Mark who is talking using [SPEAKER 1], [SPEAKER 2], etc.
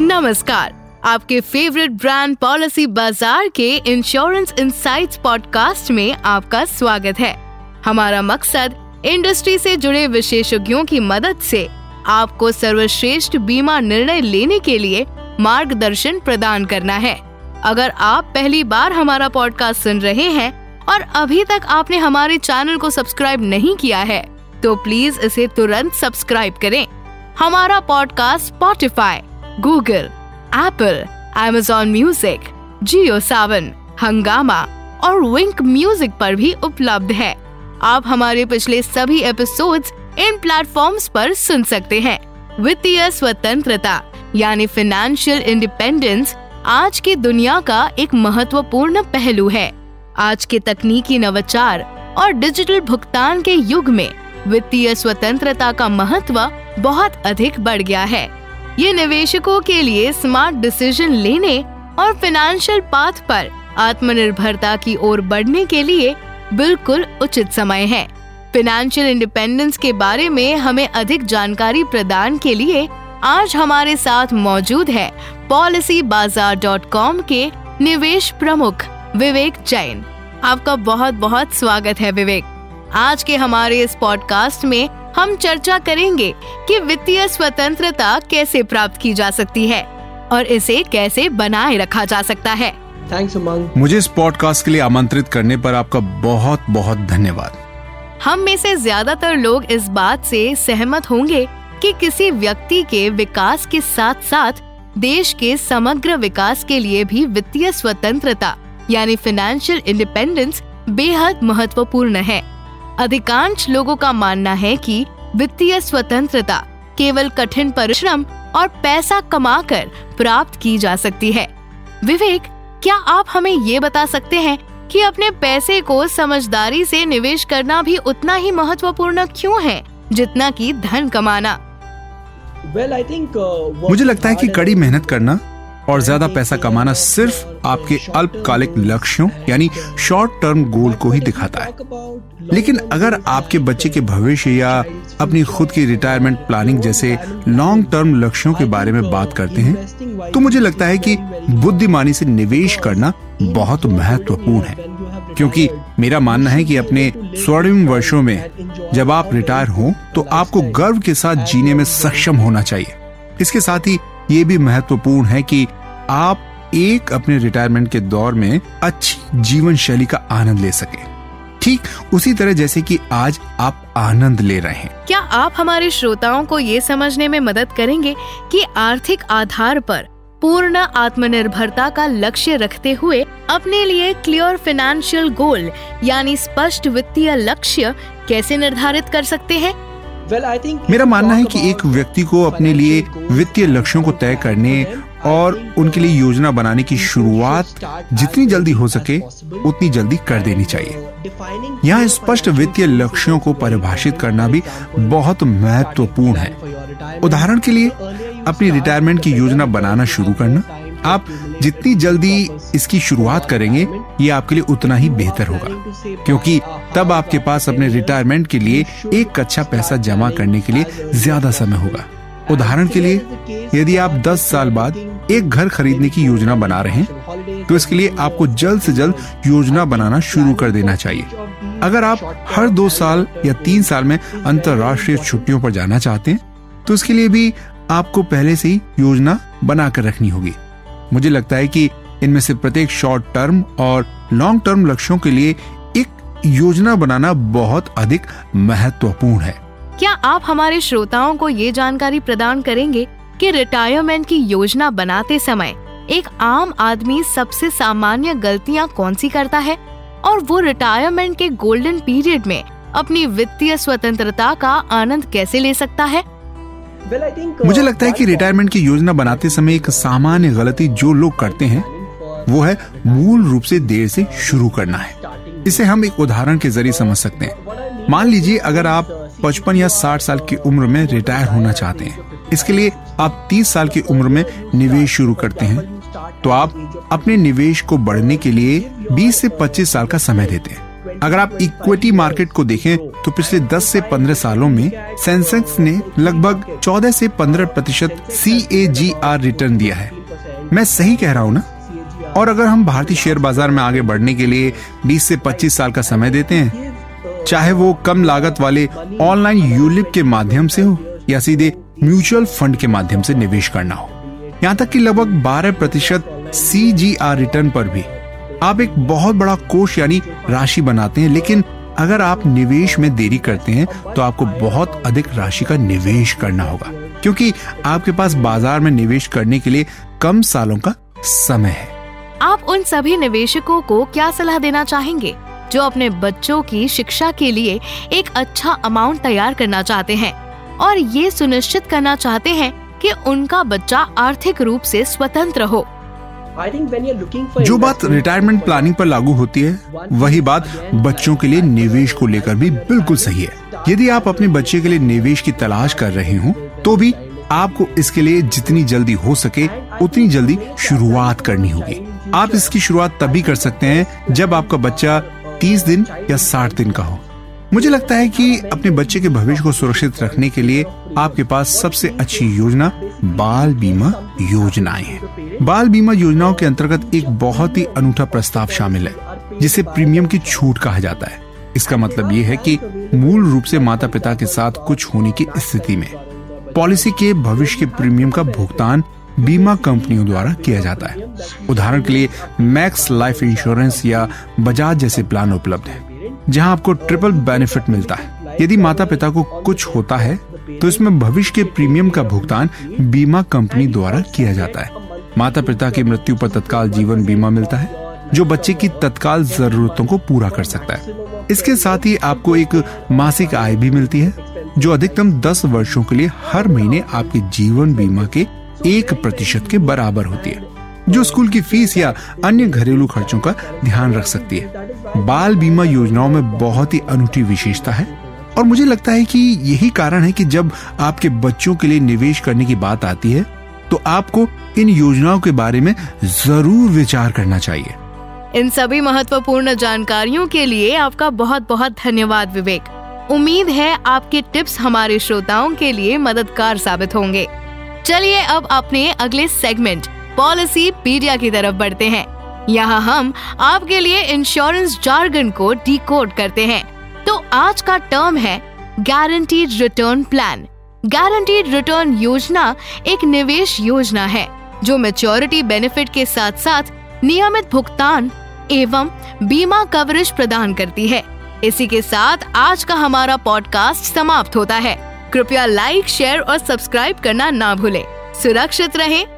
[SPEAKER 1] नमस्कार। आपके favourite brand policy बाज़ार के इंश्योरेंस इंसाइट्स पॉडकास्ट में आपका स्वागत है। हमारा मकसद इंडस्ट्री से जुड़े विशेषज्ञों की मदद से आपको सर्वश्रेष्ठ बीमा निर्णय लेने के लिए मार्गदर्शन प्रदान करना है। अगर आप पहली बार हमारा पॉडकास्ट सुन रहे हैं और अभी तक आपने हमारे चैनल को सब्सक्राइब नहीं किया है तो प्लीज़ इसे तुरंत सब्सक्राइब करें। हमारा podcast Spotify Google Apple Amazon music Jio Saavn Hungama और विंक म्यूज़िक पर भी उपलब्ध है। आप हमारे पिछले सभी एपिसोड्स इन प्लेटफॉर्म्स पर सुन सकते हैं। वित्तीय स्वतंत्रता, यानी फाइनेंशियल इंडिपेंडेंस आज की दुनिया का एक महत्वपूर्ण पहलू है। आज के तकनीकी नवाचार और डिजिटल भुगतान के युग में वित्तीय स्वतंत्रता का महत्व बहुत अधिक बढ़ गया है। ये निवेशकों के लिए स्मार्ट डिसीज़न लेने और फाइनेंशियल पाथ पर आत्मनिर्भरता की ओर बढ़ने के लिए बिल्कुल उचित समय है। फाइनेंशियल इंडिपेंडेंस के बारे में हमें अधिक जानकारी प्रदान के लिए आज हमारे साथ मौजूद है पॉलिसी बाज़ार डॉट कॉम के निवेश प्रमुख विवेक जैन। आपका बहुत बहुत स्वागत है विवेक। आज के हमारे इस पॉडकास्ट में हम चर्चा करेंगे कि वित्तीय स्वतंत्रता कैसे प्राप्त की जा सकती है और इसे कैसे बनाए रखा जा सकता है।
[SPEAKER 2] थैंक्स उमंग
[SPEAKER 3] मुझे इस पॉडकास्ट के लिए आमंत्रित करने पर आपका बहुत बहुत धन्यवाद।
[SPEAKER 1] हम में से ज़्यादातर लोग इस बात से सहमत होंगे कि किसी व्यक्ति के विकास के साथ साथ देश के समग्र विकास के लिए भी वित्तीय स्वतंत्रता यानी फाइनेंशियल इंडिपेंडेंस बेहद महत्वपूर्ण है। अधिकांश लोगों का मानना है कि वित्तीय स्वतंत्रता केवल कठिन परिश्रम और पैसा कमाकर प्राप्त की जा सकती है। विवेक क्या आप हमें ये बता सकते हैं कि अपने पैसे को समझदारी से निवेश करना भी उतना ही महत्वपूर्ण क्यों है जितना कि धन कमाना?
[SPEAKER 2] Well, I think, uh,
[SPEAKER 3] मुझे लगता है कि कड़ी मेहनत करना और ज़्यादा पैसा कमाना सिर्फ़ आपके अल्पकालिक लक्ष्यों, यानी शॉर्ट टर्म गोल को ही दिखाता है। लेकिन अगर आपके बच्चे के भविष्य या अपनी खुद की रिटायरमेंट प्लानिंग जैसे लॉन्ग टर्म लक्ष्यों के बारे में बात करते हैं तो मुझे लगता है कि बुद्धिमानी से निवेश करना बहुत महत्वपूर्ण है। क्योंकि मेरा मानना है कि अपने स्वर्णिम वर्षों में जब आप रिटायर हो तो आपको गर्व के साथ जीने में सक्षम होना चाहिए। इसके साथ ही ये भी महत्वपूर्ण है कि आप एक अपने रिटायरमेंट के दौर में अच्छी जीवन शैली का आनंद ले सके। ठीक उसी तरह जैसे कि आज आप आनंद ले रहे हैं।
[SPEAKER 1] क्या आप हमारे श्रोताओं को ये समझने में मदद करेंगे कि आर्थिक आधार पर पूर्ण आत्मनिर्भरता का लक्ष्य रखते हुए अपने लिए क्लियर फाइनेंशियल गोल यानी स्पष्ट वित्तीय लक्ष्य, कैसे निर्धारित कर सकते हैं?
[SPEAKER 3] मेरा मानना है कि एक व्यक्ति को अपने लिए वित्तीय लक्ष्यों को तय करने और उनके लिए योजना बनाने की शुरुआत जितनी जल्दी हो सके उतनी जल्दी कर देनी चाहिए। यहाँ स्पष्ट वित्तीय लक्ष्यों को परिभाषित करना भी बहुत महत्वपूर्ण है। उदाहरण के लिए अपनी रिटायरमेंट की योजना बनाना शुरू करना। आप जितनी जल्दी इसकी शुरुआत करेंगे, ये आपके लिए उतना ही बेहतर होगा। क्योंकि तब आपके पास अपने रिटायरमेंट के लिए एक अच्छा पैसा जमा करने के लिए ज़्यादा समय होगा। उदाहरण के लिए, यदि आप 10 साल बाद एक घर खरीदने की योजना बना रहे हैं तो इसके लिए आपको जल्द से जल्द योजना बनाना शुरू कर देना चाहिए। अगर आप हर दो साल या तीन साल में अंतर्राष्ट्रीय छुट्टियों पर जाना चाहते हैं तो इसके लिए भी आपको पहले से ही योजना बनाकर रखनी होगी। मुझे लगता है कि इनमें से प्रत्येक शॉर्ट टर्म और लॉन्ग टर्म लक्ष्यों के लिए एक योजना बनाना बहुत अधिक महत्वपूर्ण है।
[SPEAKER 1] क्या आप हमारे श्रोताओं को ये जानकारी प्रदान करेंगे कि रिटायरमेंट की योजना बनाते समय एक आम आदमी सबसे सामान्य गलतियाँ कौन सी करता है और वो रिटायरमेंट के गोल्डन पीरियड में अपनी वित्तीय स्वतंत्रता का आनंद कैसे ले सकता है?
[SPEAKER 3] मुझे लगता है कि रिटायरमेंट की योजना बनाते समय एक सामान्य गलती जो लोग करते हैं वो है मूल रूप से देर से शुरू करना है। इसे हम एक उदाहरण के ज़रिए समझ सकते हैं। मान लीजिए अगर आप 55 या 60 साल की उम्र में रिटायर होना चाहते हैं इसके लिए आप 30 साल की उम्र में निवेश शुरू करते हैं तो आप अपने निवेश को बढ़ने के लिए 20 से 25 साल का समय देते हैं। अगर आप इक्विटी मार्केट को देखें तो पिछले 10 से 15 सालों में सेंसेक्स ने लगभग 14 से 15 प्रतिशत सी ए जी आर रिटर्न दिया है। मैं सही कह रहा हूँ ना? और अगर हम भारतीय शेयर बाज़ार में आगे बढ़ने के लिए 20 से 25 साल का समय देते हैं, चाहे वो कम लागत वाले ऑनलाइन यूलिप के माध्यम से हो, या सीधे म्यूचुअल फंड के माध्यम से निवेश करना हो, यहाँ तक कि लगभग 12 प्रतिशत सी रिटर्न पर भी। आप एक बहुत बड़ा कोष यानी राशि बनाते हैं, लेकिन अगर आप निवेश में देरी करते हैं तो आपको बहुत अधिक राशि का निवेश करना होगा, क्योंकि आपके पास बाज़ार में निवेश करने के लिए कम सालों का समय है।
[SPEAKER 1] आप उन सभी निवेशकों को क्या सलाह देना चाहेंगे, जो अपने बच्चों की शिक्षा के लिए एक अच्छा अमाउंट तैयार करना चाहते हैं? और ये सुनिश्चित करना चाहते हैं कि उनका बच्चा आर्थिक रूप से स्वतंत्र हो।
[SPEAKER 3] जो बात रिटायरमेंट प्लानिंग पर लागू होती है वही बात बच्चों के लिए निवेश को लेकर भी बिल्कुल सही है। यदि आप अपने बच्चे के लिए निवेश की तलाश कर रहे हो तो भी आपको इसके लिए जितनी जल्दी हो सके उतनी जल्दी शुरुआत करनी होगी। आप इसकी शुरुआत तभी कर सकते हैं जब आपका बच्चा 30 दिन या 60 दिन का हो। मुझे लगता है कि अपने बच्चे के भविष्य को सुरक्षित रखने के लिए आपके पास सबसे अच्छी योजना बाल बीमा योजनाएँ हैं। बाल बीमा योजनाओं के अंतर्गत एक बहुत ही अनूठा प्रस्ताव शामिल है, जिसे प्रीमियम की छूट कहा जाता है। इसका मतलब ये है कि मूल रूप से माता पिता के साथ कुछ होने की स्थिति में पॉलिसी के भविष्य के प्रीमियम का भुगतान बीमा कंपनियों द्वारा किया जाता है। उदाहरण के लिए मैक्स लाइफ इंश्योरेंस या बजाज जैसे प्लान उपलब्ध है, जहाँ आपको ट्रिपल बेनिफिट मिलता है। यदि माता पिता को कुछ होता है तो इसमें भविष्य के प्रीमियम का भुगतान बीमा कंपनी द्वारा किया जाता है। माता पिता की मृत्यु पर तत्काल जीवन बीमा मिलता है, जो बच्चे की तत्काल जरूरतों को पूरा कर सकता है। इसके साथ ही आपको एक मासिक आय भी मिलती है, जो अधिकतम 10 वर्षों के लिए हर महीने आपके जीवन बीमा के एक प्रतिशत के बराबर होती है, जो स्कूल की फ़ीस या अन्य घरेलू खर्चों का ध्यान रख सकती है। बाल बीमा योजनाओं में बहुत ही अनूठी विशेषता है और मुझे लगता है कि यही कारण है कि जब आपके बच्चों के लिए निवेश करने की बात आती है तो आपको इन योजनाओं के बारे में ज़रूर विचार करना चाहिए।
[SPEAKER 1] इन सभी महत्वपूर्ण जानकारियों के लिए आपका बहुत बहुत धन्यवाद, विवेक। उम्मीद है आपके टिप्स हमारे श्रोताओं के लिए मददगार साबित होंगे। चलिए अब अपने अगले सेगमेंट पॉलिसी पीडिया की तरफ़ बढ़ते हैं। यहाँ हम आपके लिए इंश्योरेंस जार्गन को डिकोड करते हैं। तो आज का टर्म है guaranteed return plan guaranteed return योजना एक निवेश योजना है, जो मेच्योरिटी बेनिफिट के साथ साथ नियमित भुगतान एवं बीमा कवरेज प्रदान करती है। इसी के साथ आज का हमारा पॉडकास्ट समाप्त होता है। कृपया लाइक शेयर और सब्सक्राइब करना ना भूले। सुरक्षित रहें।